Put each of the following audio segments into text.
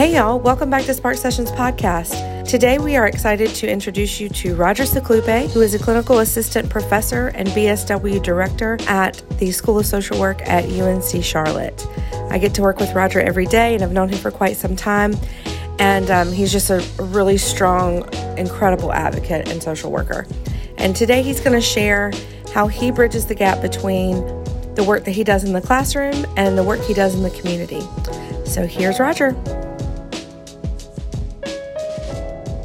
Hey, y'all, welcome back to Spark Sessions Podcast. Today, we are excited to introduce you to Roger Suclupe, who is a clinical assistant professor and BSW director at the School of Social Work at UNC Charlotte. I get to work with Roger every day, and I've known him for quite some time. And um, he's just a really strong, incredible advocate and social worker. And today, he's going to share how he bridges the gap between the work that he does in the classroom and the work he does in the community. So, here's Roger.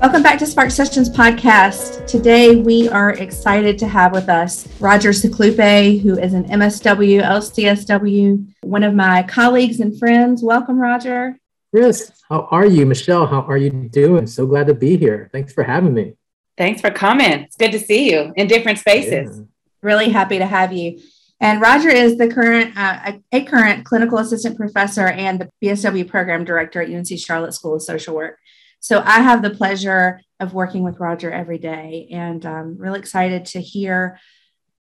Welcome back to Spark Sessions podcast. Today we are excited to have with us Roger Suclupe, who is an MSW, LCSW, one of my colleagues and friends. Welcome, Roger. Chris, how are you? Michelle, how are you doing? So glad to be here. Thanks for having me. Thanks for coming. It's good to see you in different spaces. Yeah. Really happy to have you. And Roger is the current uh, a current clinical assistant professor and the BSW program director at UNC Charlotte School of Social Work. So I have the pleasure of working with Roger every day, and I'm really excited to hear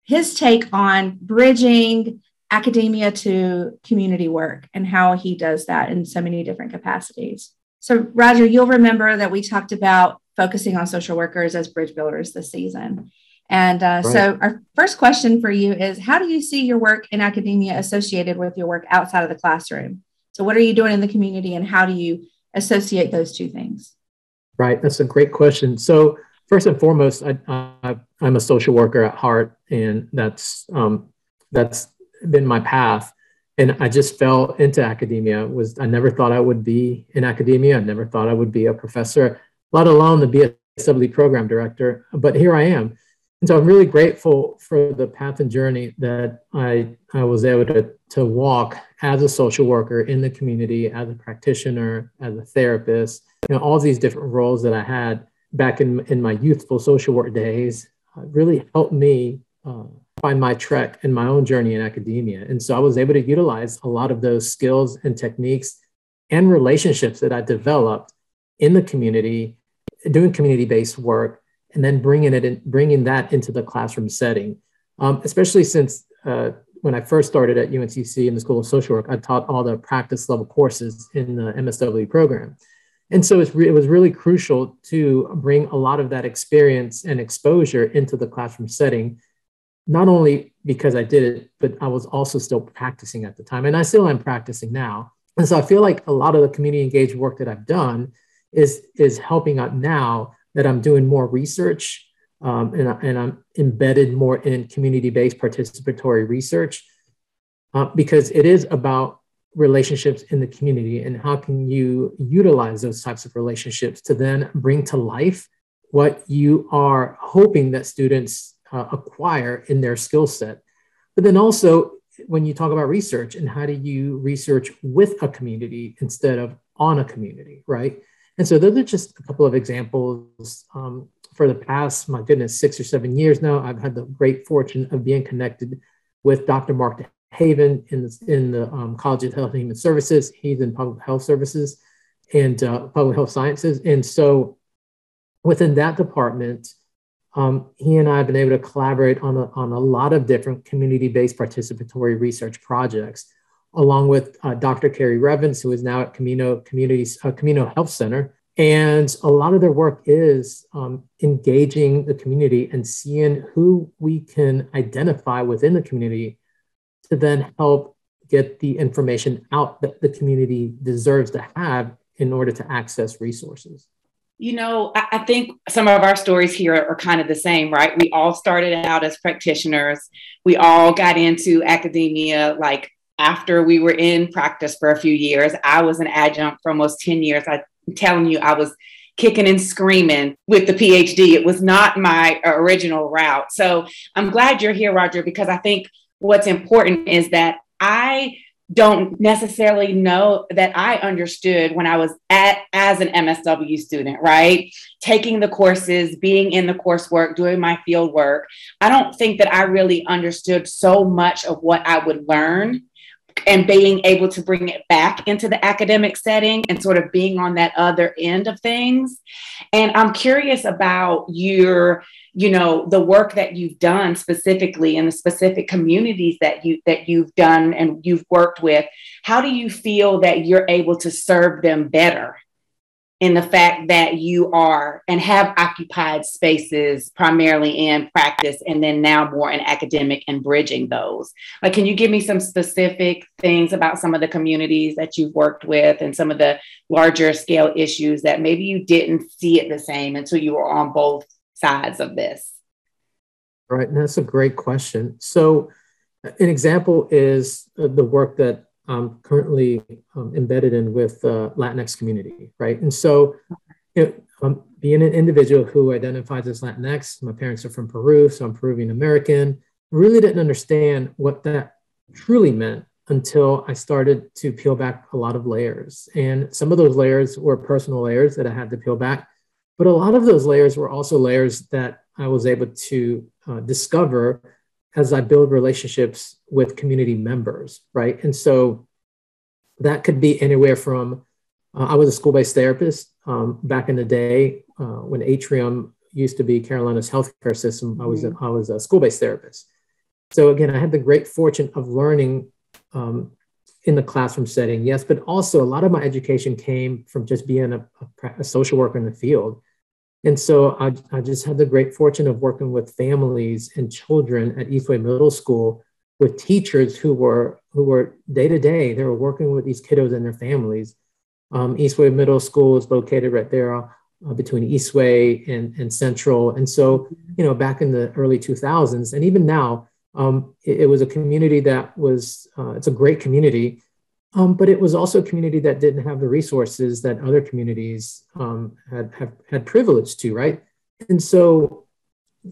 his take on bridging academia to community work and how he does that in so many different capacities. So, Roger, you'll remember that we talked about focusing on social workers as bridge builders this season. And uh, right. so, our first question for you is How do you see your work in academia associated with your work outside of the classroom? So, what are you doing in the community, and how do you associate those two things? Right, that's a great question. So first and foremost, I, am a social worker at heart, and that's um, that's been my path. And I just fell into academia. Was I never thought I would be in academia. I never thought I would be a professor, let alone the BSW program director. But here I am. And so I'm really grateful for the path and journey that I, I was able to, to walk as a social worker in the community, as a practitioner, as a therapist, you know, all these different roles that I had back in, in my youthful social work days uh, really helped me uh, find my trek in my own journey in academia. And so I was able to utilize a lot of those skills and techniques and relationships that I developed in the community, doing community based work and then bringing it in, bringing that into the classroom setting. Um, especially since uh, when I first started at UNCC in the School of Social Work, I taught all the practice level courses in the MSW program. And so re- it was really crucial to bring a lot of that experience and exposure into the classroom setting, not only because I did it, but I was also still practicing at the time. And I still am practicing now. And so I feel like a lot of the community engaged work that I've done is, is helping out now that I'm doing more research um, and, and, I'm embedded more in community based participatory research uh, because it is about relationships in the community and how can you utilize those types of relationships to then bring to life what you are hoping that students uh, acquire in their skill set. But then also, when you talk about research and how do you research with a community instead of on a community, right? And so those are just a couple of examples. Um, for the past, my goodness, six or seven years now, I've had the great fortune of being connected with Dr. Mark Haven in the, in the um, College of Health and Human Services. He's in public health services and uh, public health sciences. And so within that department, um, he and I have been able to collaborate on a, on a lot of different community-based participatory research projects along with uh, Dr. Carrie Revens, who is now at Camino Communities uh, Camino Health Center. And a lot of their work is um, engaging the community and seeing who we can identify within the community to then help get the information out that the community deserves to have in order to access resources. You know, I think some of our stories here are kind of the same, right? We all started out as practitioners. We all got into academia like after we were in practice for a few years. I was an adjunct for almost 10 years. I'm telling you, I was kicking and screaming with the PhD. It was not my original route. So I'm glad you're here, Roger, because I think what's important is that I don't necessarily know that I understood when I was at as an MSW student, right? Taking the courses, being in the coursework, doing my field work. I don't think that I really understood so much of what I would learn and being able to bring it back into the academic setting and sort of being on that other end of things. And I'm curious about your you know the work that you've done specifically in the specific communities that you that you've done and you've worked with how do you feel that you're able to serve them better in the fact that you are and have occupied spaces primarily in practice and then now more in academic and bridging those. Like, can you give me some specific things about some of the communities that you've worked with and some of the larger scale issues that maybe you didn't see it the same until you were on both sides of this? Right. And that's a great question. So, an example is uh, the work that um, currently um, embedded in with the Latinx community, right? And so, know, um, being an individual who identifies as Latinx, my parents are from Peru, so I'm Peruvian American, really didn't understand what that truly meant until I started to peel back a lot of layers. And some of those layers were personal layers that I had to peel back, but a lot of those layers were also layers that I was able to uh, discover as I build relationships with community members, right? And so that could be anywhere from uh, I was a school based therapist um, back in the day uh, when Atrium used to be Carolinas healthcare system. I was a, mm-hmm. I was a school based therapist. So again, I had the great fortune of learning um, in the classroom setting, yes, but also a lot of my education came from just being a, a, a social worker in the field. And so I, I just had the great fortune of working with families and children at Eastway Middle School with teachers who were who were day to day. They were working with these kiddos and their families. Um, Eastway Middle School is located right there uh, between Eastway and, and Central. And so, you know, back in the early 2000s, and even now, um, it, it, was a community that was, uh, it's a great community, um, but it was also a community that didn't have the resources that other communities um, had, have, had privilege to, right? And so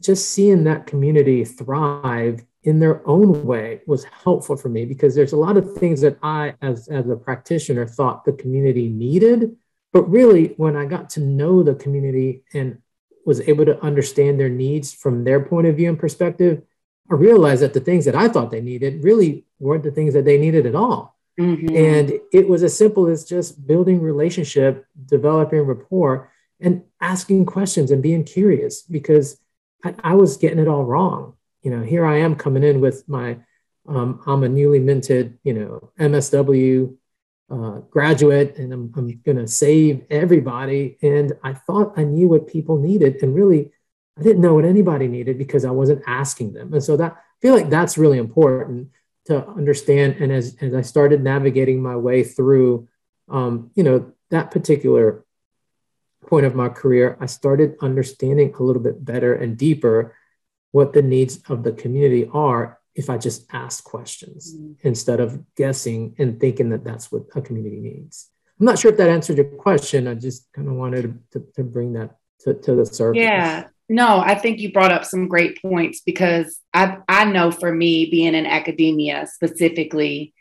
just seeing that community thrive in their own way was helpful for me because there's a lot of things that I, as, as a practitioner, thought the community needed. But really, when I got to know the community and was able to understand their needs from their point of view and perspective, I realized that the things that I thought they needed really weren't the things that they needed at all. Mm-hmm. And it was as simple as just building relationship, developing rapport, and asking questions and being curious because I, I, was getting it all wrong. You know, here I am coming in with my, um, I'm a newly minted, you know, MSW uh, graduate, and I'm, I'm going to save everybody. And I thought I knew what people needed, and really, I didn't know what anybody needed because I wasn't asking them. And so that I feel like that's really important to understand. And as, as I started navigating my way through, um, you know, that particular point of my career, I started understanding a little bit better and deeper what the needs of the community are if I just ask questions mm-hmm. instead of guessing and thinking that that's what a community needs. I'm not sure if that answered your question. I just kind of wanted to, to bring that to, to the surface. Yeah. No, I think you brought up some great points because I I know for me being in academia specifically,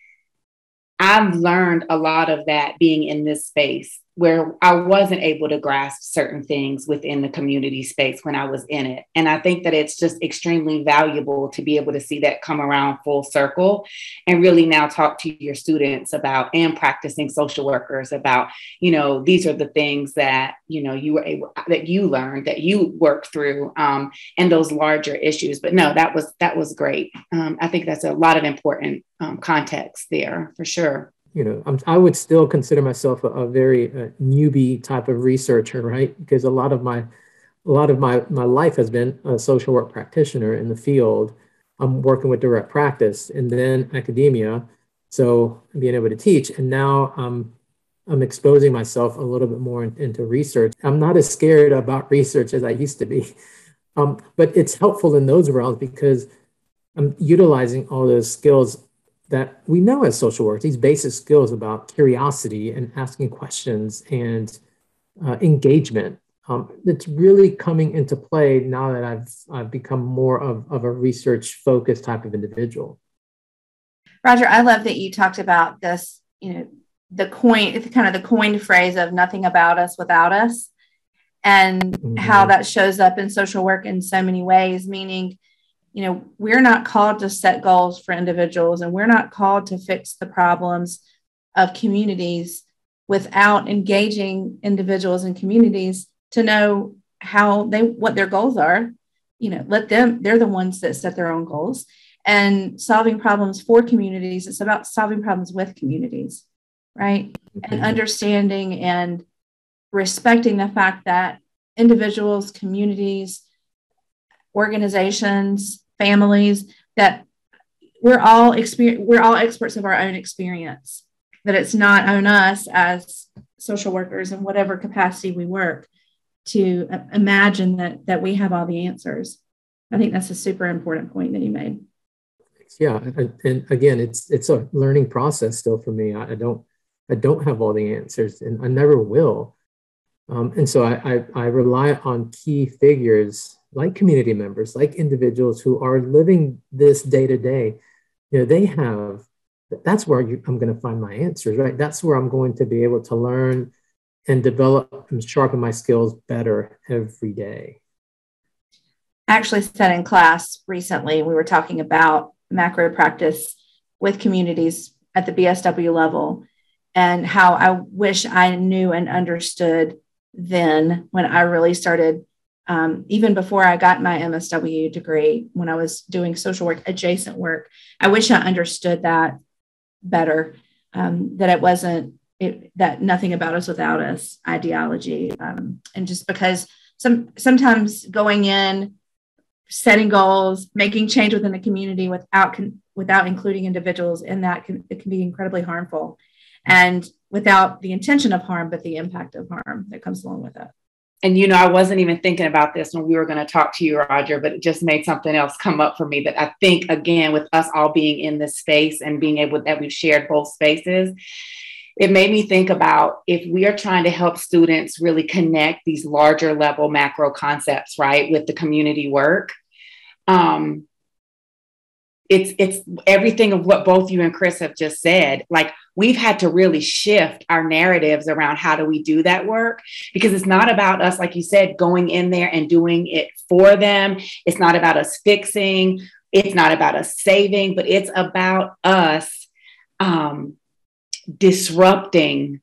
I've learned a lot of that being in this space where I wasn't able to grasp certain things within the community space when I was in it. And I think that it's just extremely valuable to be able to see that come around full circle and really now talk to your students about and practicing social workers about, you know, these are the things that, you know, you were able that you learned, that you worked through um, and those larger issues. But no, that was that was great. Um, I think that's a lot of important um, context there for sure you know, I'm, i would still consider myself a, a very uh, newbie type of researcher, right? Because a lot of my, a lot of my my life has been a social work practitioner in the field. I'm working with direct practice and then academia, so being able to teach. And now I'm I'm exposing myself a little bit more in, into research. I'm not as scared about research as I used to be, um, but it's helpful in those realms because I'm utilizing all those skills that we know as social workers, these basic skills about curiosity and asking questions and uh, engagement. Um, it's really coming into play now that I've, I've become more of, of a research focused type of individual. Roger, I love that you talked about this, you know, the coin, kind of the coined phrase of nothing about us without us, and mm-hmm. how that shows up in social work in so many ways, meaning you know, we're not called to set goals for individuals and we're not called to fix the problems of communities without engaging individuals and communities to know how they what their goals are. You know let them they're the ones that set their own goals. And solving problems for communities it's about solving problems with communities right? Mm-hmm. and understanding and respecting the fact that individuals communities organizations families that we're all we're all experts of our own experience that it's not on us as social workers in whatever capacity we work to imagine that that we have all the answers. I think that's a super important point that you made. Yeah, and, and again, it's it's a learning process still for me. I, I, don't I don't have all the answers, and I never will. Um, and so I, I I rely on key figures like community members, like individuals who are living this day to day. You know, they have that's where you, I'm going to find my answers, right? That's where I'm going to be able to learn and develop and sharpen my skills better every day. Actually, said in class recently, we were talking about macro practice with communities at the BSW level and how I wish I knew and understood then when I really started, um, even before I got my MSW degree, when I was doing social work adjacent work. I wish I understood that better, um, that it wasn't it, that nothing about us without us ideology. Um, and just because some sometimes going in, setting goals, making change within the community without con- without including individuals in that can, it can be incredibly harmful, and without the intention of harm, but the impact of harm that comes along with it. And you know, I wasn't even thinking about this when we were going to talk to you, Roger, but it just made something else come up for me that I think, again, with us all being in this space and being able that we've shared both spaces, it made me think about if we are trying to help students really connect these larger level macro concepts, right, with the community work. Um, it's it's everything of what both you and Chris have just said. Like we've had to really shift our narratives around how do we do that work because it's not about us, like you said, going in there and doing it for them. It's not about us fixing. It's not about us saving, but it's about us um, disrupting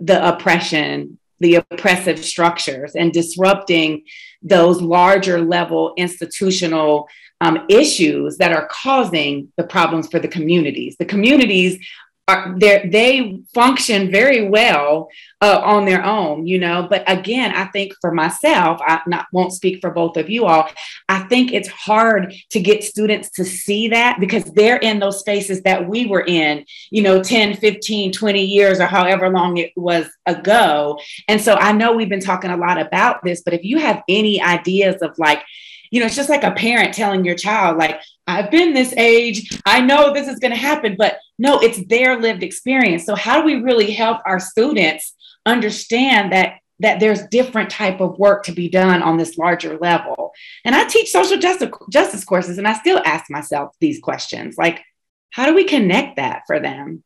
the oppression, the oppressive structures, and disrupting those larger level institutional um, issues that are causing the problems for the communities. The communities are they function very well uh, on their own you know but again i think for myself i not won't speak for both of you all i think it's hard to get students to see that because they're in those spaces that we were in you know 10 15 20 years or however long it was ago and so i know we've been talking a lot about this but if you have any ideas of like you know, it's just like a parent telling your child, like, I've been this age, I know this is going to happen, but no, it's their lived experience. So how do we really help our students understand that that there's different type of work to be done on this larger level? And I teach social justice justice courses and I still ask myself these questions, like how do we connect that for them?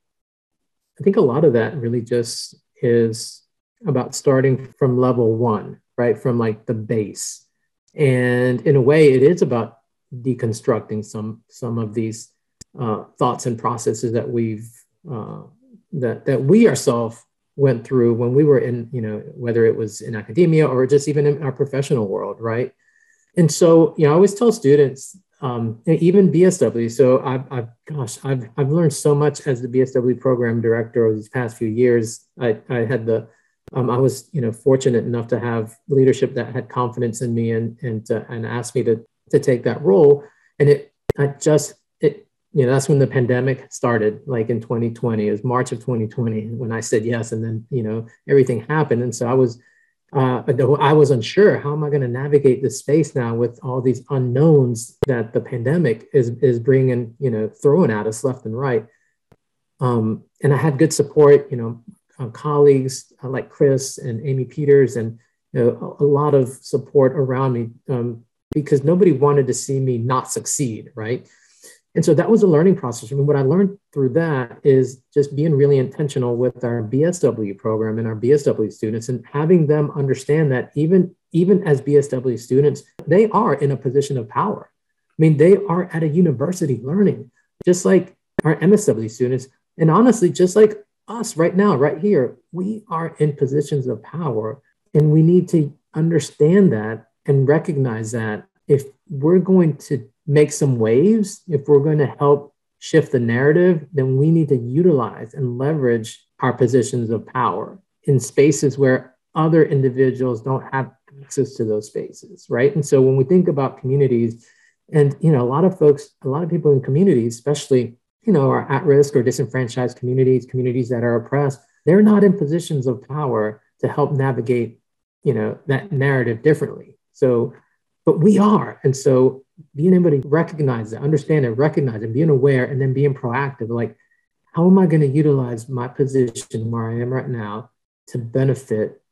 I think a lot of that really just is about starting from level 1, right? From like the base and in a way, it is about deconstructing some some of these uh, thoughts and processes that we've uh, that that we ourselves went through when we were in you know whether it was in academia or just even in our professional world, right? And so, you know, I always tell students, um, even BSW. So I've, I've, gosh, I've, I've learned so much as the BSW program director over these past few years. I, I had the um, I was, you know, fortunate enough to have leadership that had confidence in me and and uh, and asked me to to take that role. And it, I just, it, you know, that's when the pandemic started, like in 2020. It was March of 2020 when I said yes, and then you know everything happened, and so I was. Uh, I was unsure. How am I going to navigate this space now with all these unknowns that the pandemic is is bringing, you know, throwing at us left and right? Um, and I had good support. You know, uh, colleagues uh, like Chris and Amy Peters, and you know, a, a, lot of support around me um, because nobody wanted to see me not succeed, right? And so that was a learning process. I mean, what I learned through that is just being really intentional with our BSW program and our BSW students and having them understand that even, even as BSW students, they are in a position of power, I mean, they are at a university learning, just like our MSW students. And honestly, just like us right now, right here, we are in positions of power. And we need to understand that and recognize that if we're going to make some waves, if we're going to help shift the narrative, then we need to utilize and leverage our positions of power in spaces where other individuals don't have access to those spaces, right? And so when we think about communities, and you know, a lot of folks, a lot of people in communities, especially you know, are at risk or disenfranchised communities, communities that are oppressed, they're not in positions of power to help navigate, you know, that narrative differently. So, but we are, and so being able to recognize it, understand it, recognize it, being aware, and then being proactive, like, how am I going to utilize my position where I am right now to benefit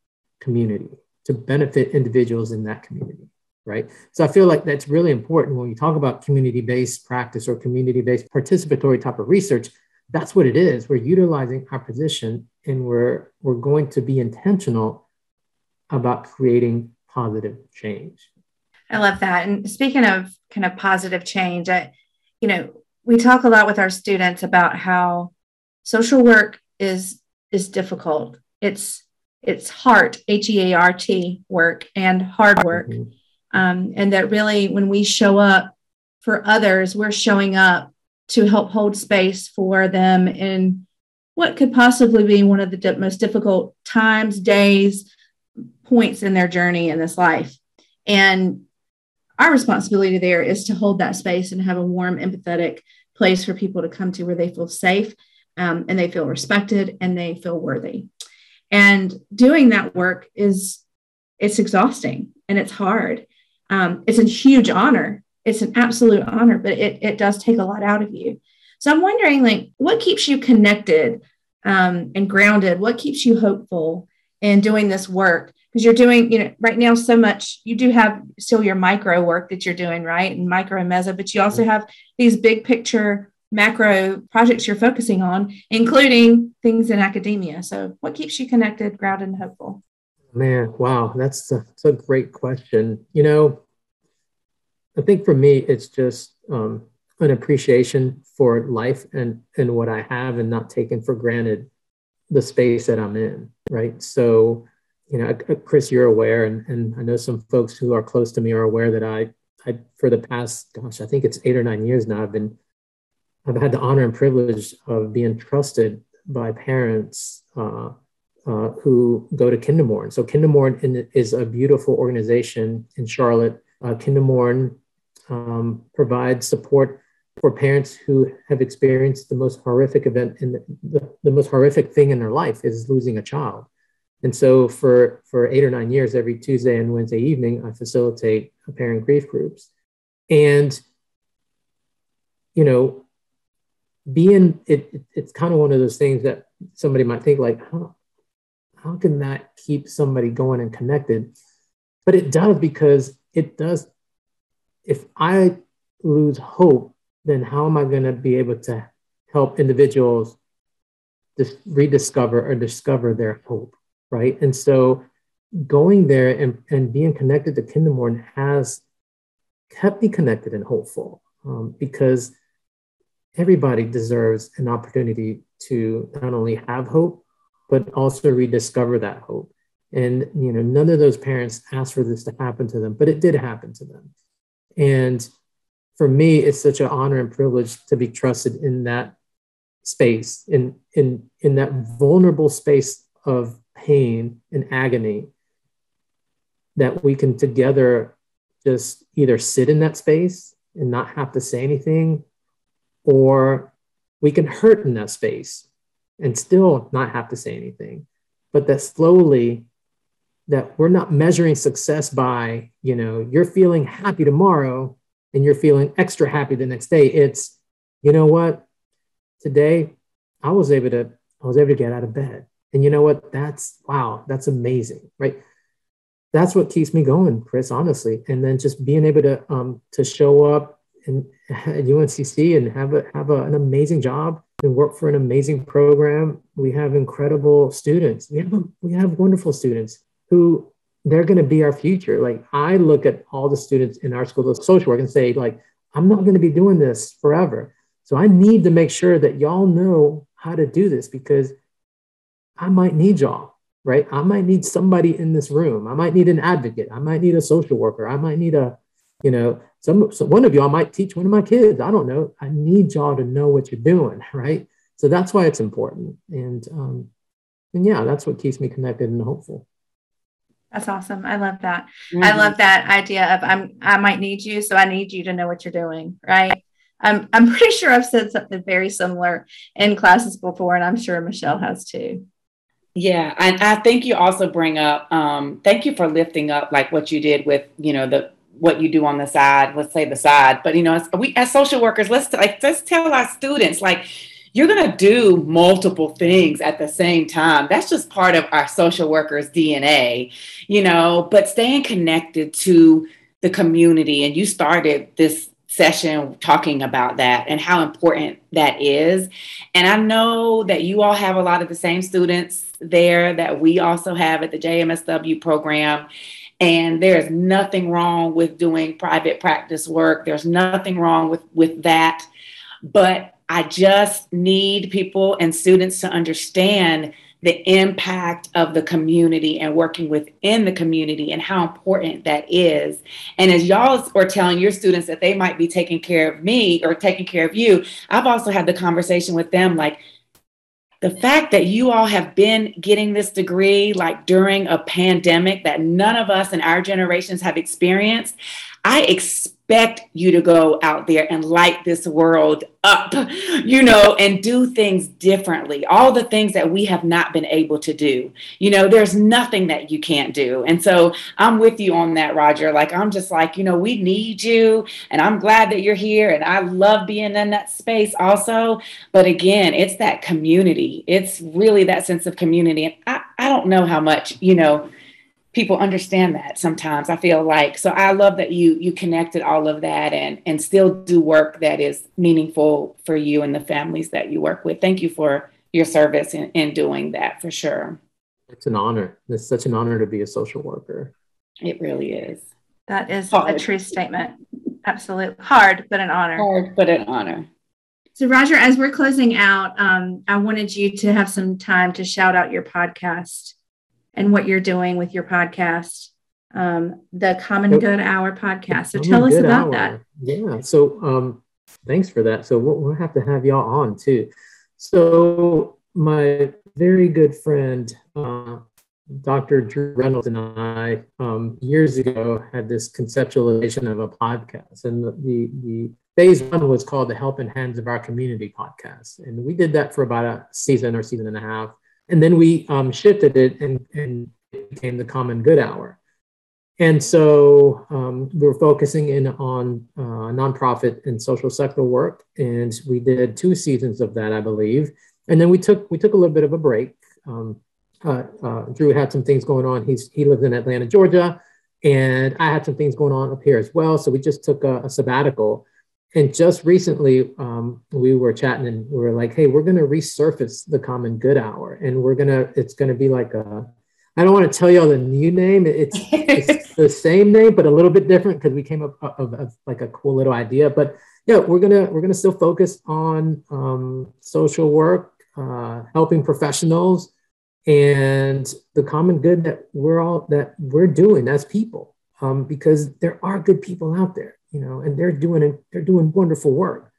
community, to benefit individuals in that community? Right. So I feel like that's really important when we talk about community based practice or community based participatory type of research. That's what it is. We're utilizing our position and we're, we're going to be intentional about creating positive change. I love that. And speaking of kind of positive change, I, you know, we talk a lot with our students about how social work is is difficult. It's it's heart, H E A R T work and hard work. Mm-hmm. Um, and that really, when we show up for others, we're showing up to help hold space for them in what could possibly be one of the most difficult times, days, points in their journey in this life. And our responsibility there is to hold that space and have a warm, empathetic place for people to come to where they feel safe um, and they feel respected and they feel worthy. And doing that work is it's exhausting and it's hard. Um, it's a huge honor. It's an absolute honor, but it, it does take a lot out of you. So I'm wondering, like, what keeps you connected um, and grounded? What keeps you hopeful in doing this work? because you're doing, you know, right now so much. You do have still your micro work that you're doing, right? And micro and meso, but you also have these big picture macro projects you're focusing on, including things in academia. So, what keeps you connected, grounded, and hopeful? Man, wow, that's a, that's a great question. You know, I think for me, it's just um, an appreciation for life and and what I have, and not taking for granted the space that I'm in. Right. So, you know, Chris, you're aware, and, and I know some folks who are close to me are aware that I, I, for the past, gosh, I think it's eight or nine years now, I've been, I've had the honor and privilege of being trusted by parents uh, uh, who go to Kindermourn. So Kindermourn is a beautiful organization in Charlotte. Uh, Kindermourn um, provides support for parents who have experienced the most horrific event in the, the, the most horrific thing in their life is losing a child. And so for, for eight or nine years, every Tuesday and Wednesday evening, I facilitate parent grief groups. And, you know, being, it, it it's kind of one of those things that somebody might think like, how, how can that keep somebody going and connected? But it does because it does. If I lose hope, then how am I going to be able to help individuals just rediscover or discover their hope? right? And so going there and, and being connected to Kindermourn has kept me connected and hopeful um, because everybody deserves an opportunity to not only have hope, but also rediscover that hope. And you know, none of those parents asked for this to happen to them, but it did happen to them. And for me, it's such an honor and privilege to be trusted in that space, in in in that vulnerable space of pain and agony that we can together just either sit in that space and not have to say anything, or we can hurt in that space and still not have to say anything. But that slowly, that we're not measuring success by, you know, you're feeling happy tomorrow and you're feeling extra happy the next day. It's, you know what, today I was able to, I was able to get out of bed. And you know what? That's wow, that's amazing, right? That's what keeps me going, Chris, honestly. And then just being able to um, to show up in, at UNCC and have a, have a, an amazing job and work for an amazing program. We have incredible students. We have we have wonderful students who they're going to be our future. Like I look at all the students in our school of social work and say, like, I'm not going to be doing this forever. So I need to make sure that y'all know how to do this because I might need y'all, right? I might need somebody in this room. I might need an advocate. I might need a social worker. I might need a, you know, some, so one of y'all might teach one of my kids. I don't know. I need y'all to know what you're doing, right? So that's why it's important. And um, and yeah, that's what keeps me connected and hopeful. That's awesome. I love that. Mm-hmm. I love that idea of I'm I might need you, so I need you to know what you're doing, right? I'm I'm pretty sure I've said something very similar in classes before, and I'm sure Michelle has too. Yeah, and I think you also bring up. Um, thank you for lifting up like what you did with you know the what you do on the side. Let's say the side, but you know, as we as social workers, let's like let's tell our students like you're going to do multiple things at the same time. That's just part of our social workers' DNA, you know, but staying connected to the community. And you started this session talking about that and how important that is. And I know that you all have a lot of the same students there that we also have at the JMSW program. And there's nothing wrong with doing private practice work. There's nothing wrong with, with that. But I just need people and students to understand the impact of the community and working within the community and how important that is. And as y'all are telling your students that they might be taking care of me or taking care of you, I've also had the conversation with them like, the fact that you all have been getting this degree like during a pandemic that none of us in our generations have experienced, I expect you to go out there and light this world up, you know, and do things differently. All the things that we have not been able to do. You know, there's nothing that you can't do. And so I'm with you on that, Roger. Like, I'm just like, you know, we need you. And I'm glad that you're here. And I love being in that space also. But again, it's that community. It's really that sense of community. And I, I don't know how much, you know, people understand that sometimes i feel like. So i love that you you connected all of that and and still do work that is meaningful for you and the families that you work with. Thank you for your service in, in doing that for sure. It's an honor. It's such an honor to be a social worker. It really is. That is hard. a true statement. Absolutely hard but an honor. Hard but an honor. So roger as we're closing out um, i wanted you to have some time to shout out your podcast and what you're doing with your podcast, um, the Common Good Hour podcast. So tell us about hour. that. Yeah. So um, thanks for that. So we'll, we'll have to have y'all on too. So my very good friend, uh, Dr. Drew Reynolds and I, um, years ago, had this conceptualization of a podcast, and the, the, the phase one was called the Helping Hands of Our Community podcast, and we did that for about a season or season and a half and then we um, shifted it and, and it became the Common Good Hour. And so um, we were focusing in on uh, nonprofit and social sector work, and we did two seasons of that, I believe. And then we took we took a little bit of a break. Um, uh, uh, Drew had some things going on. He's he lives in Atlanta, Georgia, and I had some things going on up here as well. So we just took a, a sabbatical and just recently um, we were chatting and we were like hey we're going to resurface the common good hour. And we're going to it's going to be like a i don't want to tell y'all the new name. It's, it's the same name but a little bit different because we came up of, of, like a cool little idea. But yeah we're gonna we're gonna still focus on um, social work uh, helping professionals and the common good that we're all that we're doing as people um, because there are good people out there you know, and they're doing they're doing wonderful work.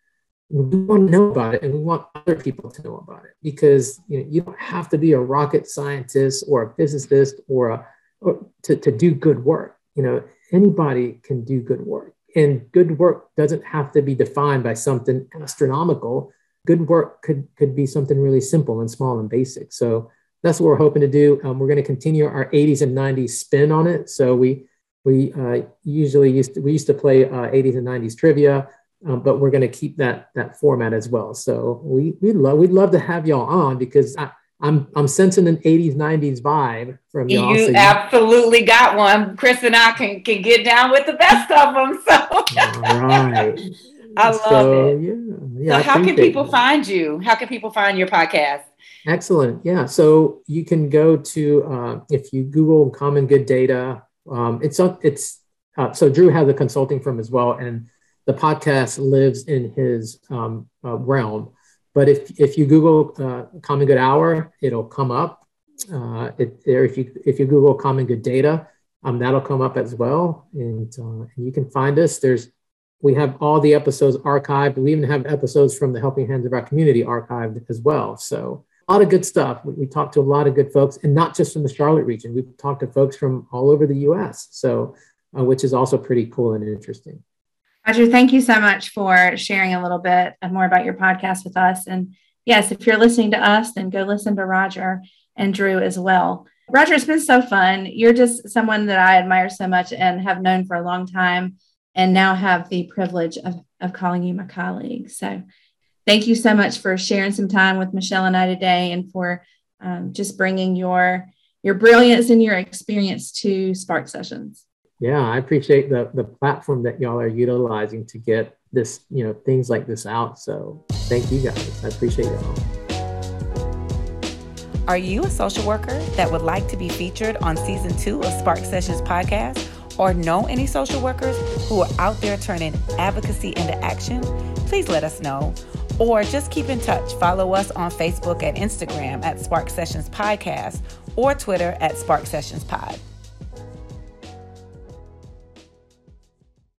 We want to know about it, and we want other people to know about it because you know you don't have to be a rocket scientist or a physicist or a or to, to do good work. You know, anybody can do good work, and good work doesn't have to be defined by something astronomical. Good work could could be something really simple and small and basic. So that's what we're hoping to do. Um, we're going to continue our 80s and 90s spin on it. So we we uh, usually used to, we used to play uh, 80s and 90s trivia, um, but we're going to keep that that format as well. So we we love we'd love to have y'all on because I, I'm I'm sensing an 80s 90s vibe from y'all. You so absolutely got one. Chris and I can can get down with the best of them. So all right. I love so, it. Yeah, yeah. So how can people that. find you? How can people find your podcast? Excellent. Yeah. So you can go to uh, if you Google Common Good Data um, it's it's uh, so Drew has a consulting firm as well, and the podcast lives in his um, uh, realm. But if, if you Google uh, Common Good Hour, it'll come up. Uh, it, if you if you Google Common Good Data, um, that'll come up as well, and, uh, and you can find us. There's we have all the episodes archived. We even have episodes from the Helping Hands of our community archived as well. So lot of good stuff. We, we talked to a lot of good folks, and not just from the Charlotte region. We've talked to folks from all over the U.S. So, uh, which is also pretty cool and interesting. Roger, thank you so much for sharing a little bit more about your podcast with us. And yes, if you're listening to us, then go listen to Roger and Drew as well. Roger, it's been so fun. You're just someone that I admire so much and have known for a long time and now have the privilege of, of calling you my colleague. So thank you so much for sharing some time with Michelle and I today and for um, just bringing your your brilliance and your experience to Spark Sessions. Yeah, I appreciate the the platform that y'all are utilizing to get this, you know, things like this out. So thank you guys. I appreciate y'all. Are you a social worker that would like to be featured on season two of Spark Sessions podcast? or know any social workers who are out there turning advocacy into action, please let us know. Or just keep in touch. Follow us on Facebook and Instagram at Spark Sessions Podcast or Twitter at Spark Sessions Pod.